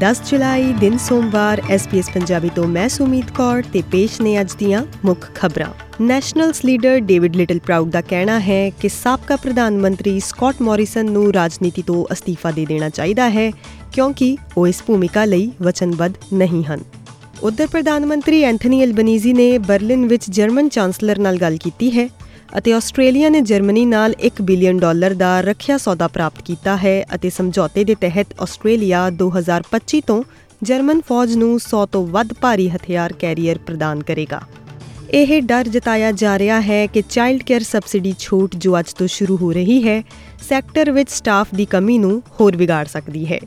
10 ਜੁਲਾਈ ਦਿਨ ਸੋਮਵਾਰ SBS ਪੰਜਾਬੀ ਤੋਂ ਮੈਂ ਸੁਮੀਤ ਕੌਰ ਤੇ ਪੇਸ਼ ਨੇ ਅੱਜ ਦੀਆਂ ਮੁੱਖ ਖਬਰਾਂ। Nationals leader David Littleproud ਦਾ ਕਹਿਣਾ ਹੈ ਕਿ ਸਾਬਕਾ ਪ੍ਰਧਾਨ ਮੰਤਰੀ ਸਕਾਟ ਮੌਰਿਸਨ ਨੂੰ ਰਾਜਨੀਤੀ ਤੋਂ ਅਸਤੀਫਾ ਦੇ ਦੇਣਾ ਚਾਹੀਦਾ ਹੈ, ਕਿਉਂਕਿ ਉਹ ਇਸ ਭੂਮਿਕਾ ਲਈ ਵਚਨਬੱਧ ਨਹੀਂ ਹਨ। ਉਧਰ ਪ੍ਰਧਾਨ ਮੰਤਰੀ ਐਂਥਨੀ ਐਲਬਨੀਜ਼ੀ ਨੇ ਬਰਲਿਨ ਵਿੱਚ ਜਰਮਨ ਚਾਂਸਲਰ ਨਾਲ ਗੱਲ ਕੀਤੀ ਹੈ। ਅਤੇ ਆਸਟ੍ਰੇਲੀਆ ਨੇ ਜਰਮਨੀ ਨਾਲ 1 ਬਿਲੀਅਨ ਡਾਲਰ ਦਾ ਰੱਖਿਆ ਸੌਦਾ ਪ੍ਰਾਪਤ ਕੀਤਾ ਹੈ ਅਤੇ ਸਮਝੌਤੇ ਦੇ ਤਹਿਤ ਆਸਟ੍ਰੇਲੀਆ 2025 ਤੋਂ ਜਰਮਨ ਫੌਜ ਨੂੰ 100 ਤੋਂ ਵੱਧ ਭਾਰੀ ਹਥਿਆਰ ਕੈਰੀਅਰ ਪ੍ਰਦਾਨ ਕਰੇਗਾ। ਇਹ ਡਰ ਜਤਾਇਆ ਜਾ ਰਿਹਾ ਹੈ ਕਿ ਚਾਈਲਡ ਕੇਅਰ ਸਬਸਿਡੀ ਛੂਟ ਜੋ ਅੱਜ ਤੋਂ ਸ਼ੁਰੂ ਹੋ ਰਹੀ ਹੈ, ਸੈਕਟਰ ਵਿੱਚ ਸਟਾਫ ਦੀ ਕਮੀ ਨੂੰ ਹੋਰ ਵਿਗਾੜ ਸਕਦੀ ਹੈ।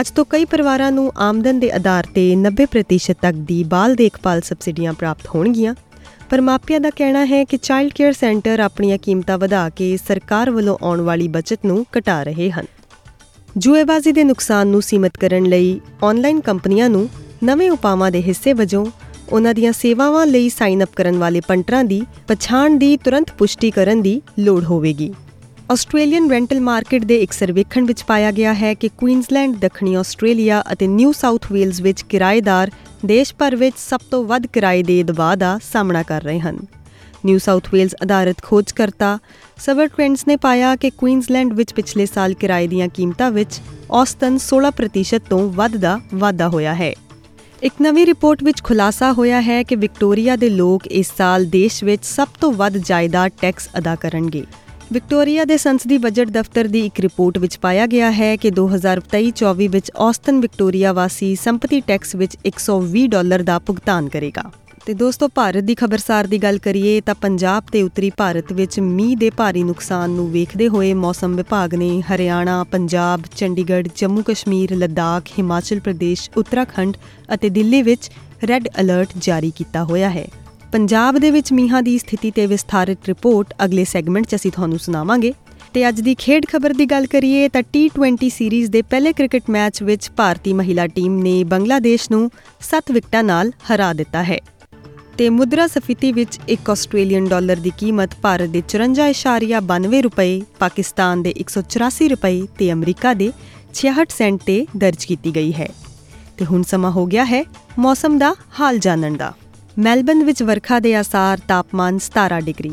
ਅੱਜ ਤੋਂ ਕਈ ਪਰਿਵਾਰਾਂ ਨੂੰ ਆਮਦਨ ਦੇ ਆਧਾਰ ਤੇ 90% ਤੱਕ ਦੀ ਬਾਲ ਦੇਖਭਾਲ ਸਬਸਿਡੀਆਂ ਪ੍ਰਾਪਤ ਹੋਣਗੀਆਂ। ਪਰ ਮਾਪਿਆਂ ਦਾ ਕਹਿਣਾ ਹੈ ਕਿ ਚਾਈਲਡ ਕੇਅਰ ਸੈਂਟਰ ਆਪਣੀਆਂ ਕੀਮਤਾਂ ਵਧਾ ਕੇ ਸਰਕਾਰ ਵੱਲੋਂ ਆਉਣ ਵਾਲੀ ਬਚਤ ਨੂੰ ਘਟਾ ਰਹੇ ਹਨ। ਜੂਏਬਾਜ਼ੀ ਦੇ ਨੁਕਸਾਨ ਨੂੰ ਸੀਮਤ ਕਰਨ ਲਈ ਆਨਲਾਈਨ ਕੰਪਨੀਆਂ ਨੂੰ ਨਵੇਂ ਉਪਾਵਾਂ ਦੇ ਹਿੱਸੇ ਵਜੋਂ ਉਹਨਾਂ ਦੀਆਂ ਸੇਵਾਵਾਂ ਲਈ ਸਾਈਨ ਅਪ ਕਰਨ ਵਾਲੇ ਪੰਟਰਾਂ ਦੀ ਪਛਾਣ ਦੀ ਤੁਰੰਤ ਪੁਸ਼ਟੀ ਕਰਨ ਦੀ ਲੋੜ ਹੋਵੇਗੀ। ਆਸਟ੍ਰੇਲੀਅਨ ਰੈਂਟਲ ਮਾਰਕੀਟ ਦੇ ਇੱਕ ਸਰਵੇਖਣ ਵਿੱਚ ਪਾਇਆ ਗਿਆ ਹੈ ਕਿ ਕੁਈਨਜ਼ਲੈਂਡ, ਦੱਖਣੀ ਆਸਟ੍ਰੇਲੀਆ ਅਤੇ ਨਿਊ ਸਾਊਥ ਵੇਲਜ਼ ਵਿੱਚ ਕਿਰਾਏਦਾਰ ਦੇਸ਼ ਭਰ ਵਿੱਚ ਸਭ ਤੋਂ ਵੱਧ ਕਿਰਾਏ ਦੇ ਦਬਾਅ ਦਾ ਸਾਹਮਣਾ ਕਰ ਰਹੇ ਹਨ। ਨਿਊ ਸਾਊਥ ਵੇਲਜ਼ ਆਧਾਰਿਤ ਖੋਜਕਰਤਾ ਸਵਰ ਟ੍ਰੈਂਡਸ ਨੇ ਪਾਇਆ ਕਿ ਕੁਈਨਜ਼ਲੈਂਡ ਵਿੱਚ ਪਿਛਲੇ ਸਾਲ ਕਿਰਾਏ ਦੀਆਂ ਕੀਮਤਾਂ ਵਿੱਚ ਔਸਤਨ 16% ਤੋਂ ਵੱਧ ਦਾ ਵਾਧਾ ਹੋਇਆ ਹੈ। ਇੱਕ ਨਵੀਂ ਰਿਪੋਰਟ ਵਿੱਚ ਖੁਲਾਸਾ ਹੋਇਆ ਹੈ ਕਿ ਵਿਕਟੋਰੀਆ ਦੇ ਲੋਕ ਇਸ ਸਾਲ ਦੇਸ਼ ਵਿੱਚ ਸਭ ਤੋਂ ਵੱਧ ਜਾਇਦਾਦ ਟੈਕਸ ਅਦਾ ਕਰਨਗੇ। ਵਿਕਟੋਰੀਆ ਦੇ ਸੰਸਦੀ ਬਜਟ ਦਫ਼ਤਰ ਦੀ ਇੱਕ ਰਿਪੋਰਟ ਵਿੱਚ ਪਾਇਆ ਗਿਆ ਹੈ ਕਿ 2023-24 ਵਿੱਚ ਔਸਤਨ ਵਿਕਟੋਰੀਆ ਵਾਸੀ ਸੰਪਤੀ ਟੈਕਸ ਵਿੱਚ 120 ਡਾਲਰ ਦਾ ਭੁਗਤਾਨ ਕਰੇਗਾ ਤੇ ਦੋਸਤੋ ਭਾਰਤ ਦੀ ਖਬਰਸਾਰ ਦੀ ਗੱਲ ਕਰੀਏ ਤਾਂ ਪੰਜਾਬ ਤੇ ਉੱਤਰੀ ਭਾਰਤ ਵਿੱਚ ਮੀਂਹ ਦੇ ਭਾਰੀ ਨੁਕਸਾਨ ਨੂੰ ਵੇਖਦੇ ਹੋਏ ਮੌਸਮ ਵਿਭਾਗ ਨੇ ਹਰਿਆਣਾ, ਪੰਜਾਬ, ਚੰਡੀਗੜ੍ਹ, ਜੰਮੂ ਕਸ਼ਮੀਰ, ਲੱਦਾਖ, ਹਿਮਾਚਲ ਪ੍ਰਦੇਸ਼, ਉੱਤਰਾਖੰਡ ਅਤੇ ਦਿੱਲੀ ਵਿੱਚ ਰੈੱਡ ਅਲਰਟ ਜਾਰੀ ਕੀਤਾ ਹੋਇਆ ਹੈ। ਪੰਜਾਬ ਦੇ ਵਿੱਚ ਮੀਂਹਾਂ ਦੀ ਸਥਿਤੀ ਤੇ ਵਿਸਥਾਰਿਤ ਰਿਪੋਰਟ ਅਗਲੇ ਸੈਗਮੈਂਟ 'ਚ ਅਸੀਂ ਤੁਹਾਨੂੰ ਸੁਣਾਵਾਂਗੇ। ਤੇ ਅੱਜ ਦੀ ਖੇਡ ਖਬਰ ਦੀ ਗੱਲ ਕਰੀਏ ਤਾਂ T20 ਸੀਰੀਜ਼ ਦੇ ਪਹਿਲੇ ਕ੍ਰਿਕਟ ਮੈਚ ਵਿੱਚ ਭਾਰਤੀ ਮਹਿਲਾ ਟੀਮ ਨੇ ਬੰਗਲਾਦੇਸ਼ ਨੂੰ 7 ਵਿਕਟਾਂ ਨਾਲ ਹਰਾ ਦਿੱਤਾ ਹੈ। ਤੇ ਮੁਦਰਾ ਸਫੀਤੀ ਵਿੱਚ 1 ਆਸਟ੍ਰੇਲੀਅਨ ਡਾਲਰ ਦੀ ਕੀਮਤ ਭਾਰਤ ਦੇ 54.92 ਰੁਪਏ, ਪਾਕਿਸਤਾਨ ਦੇ 184 ਰੁਪਏ ਤੇ ਅਮਰੀਕਾ ਦੇ 66 ਸੈਂਟ ਤੇ ਦਰਜ ਕੀਤੀ ਗਈ ਹੈ। ਤੇ ਹੁਣ ਸਮਾਂ ਹੋ ਗਿਆ ਹੈ ਮੌਸਮ ਦਾ ਹਾਲ ਜਾਣਨ ਦਾ। ਮੈਲਬਨ ਵਿੱਚ ਵਰਖਾ ਦੇ ਆਸਾਰ ਤਾਪਮਾਨ 17 ਡਿਗਰੀ,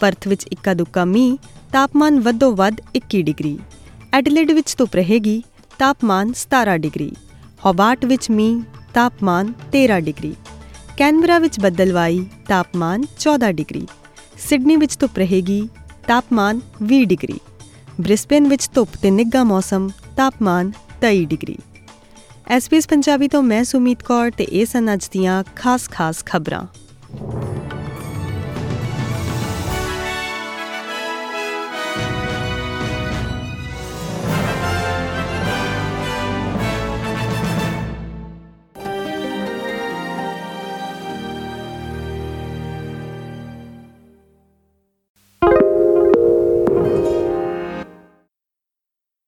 ਪਰਥ ਵਿੱਚ ਇੱਕਾ ਦੁੱਕਾ ਮੀਂਹ, ਤਾਪਮਾਨ ਵੱਧੋ ਵੱਧ 21 ਡਿਗਰੀ, ਐਡਲੇਡ ਵਿੱਚ ਧੁੱਪ ਰਹੇਗੀ, ਤਾਪਮਾਨ 17 ਡਿਗਰੀ ਹੋਬਾਰਟ ਵਿੱਚ ਮੀਂਹ, ਤਾਪਮਾਨ 13 ਡਿਗਰੀ, ਕੈਨਬਰਾ ਵਿੱਚ ਬੱਦਲਵਾਈ, ਤਾਪਮਾਨ 14 ਡਿਗਰੀ, ਸਿਡਨੀ ਵਿੱਚ ਧੁੱਪ ਰਹੇਗੀ, ਤਾਪਮਾਨ 20 ਡਿਗਰੀ, ਬ੍ਰਿਸਬੇਨ ਵਿੱਚ ਧੁੱਪ ਤੇ ਨਿੱਘਾ ਮੌਸਮ, ਤਾਪਮਾਨ 23 ਡਿਗਰੀ। ਐਸਪੀਐਸ ਪੰਜਾਬੀ ਤੋਂ ਮੈਂ ਸੁਮੀਤ ਕੌਰ ਤੇ ਇਹ ਸਨ ਅੱਜ ਦੀਆਂ ਖਾਸ-ਖਾਸ ਖਬਰਾਂ।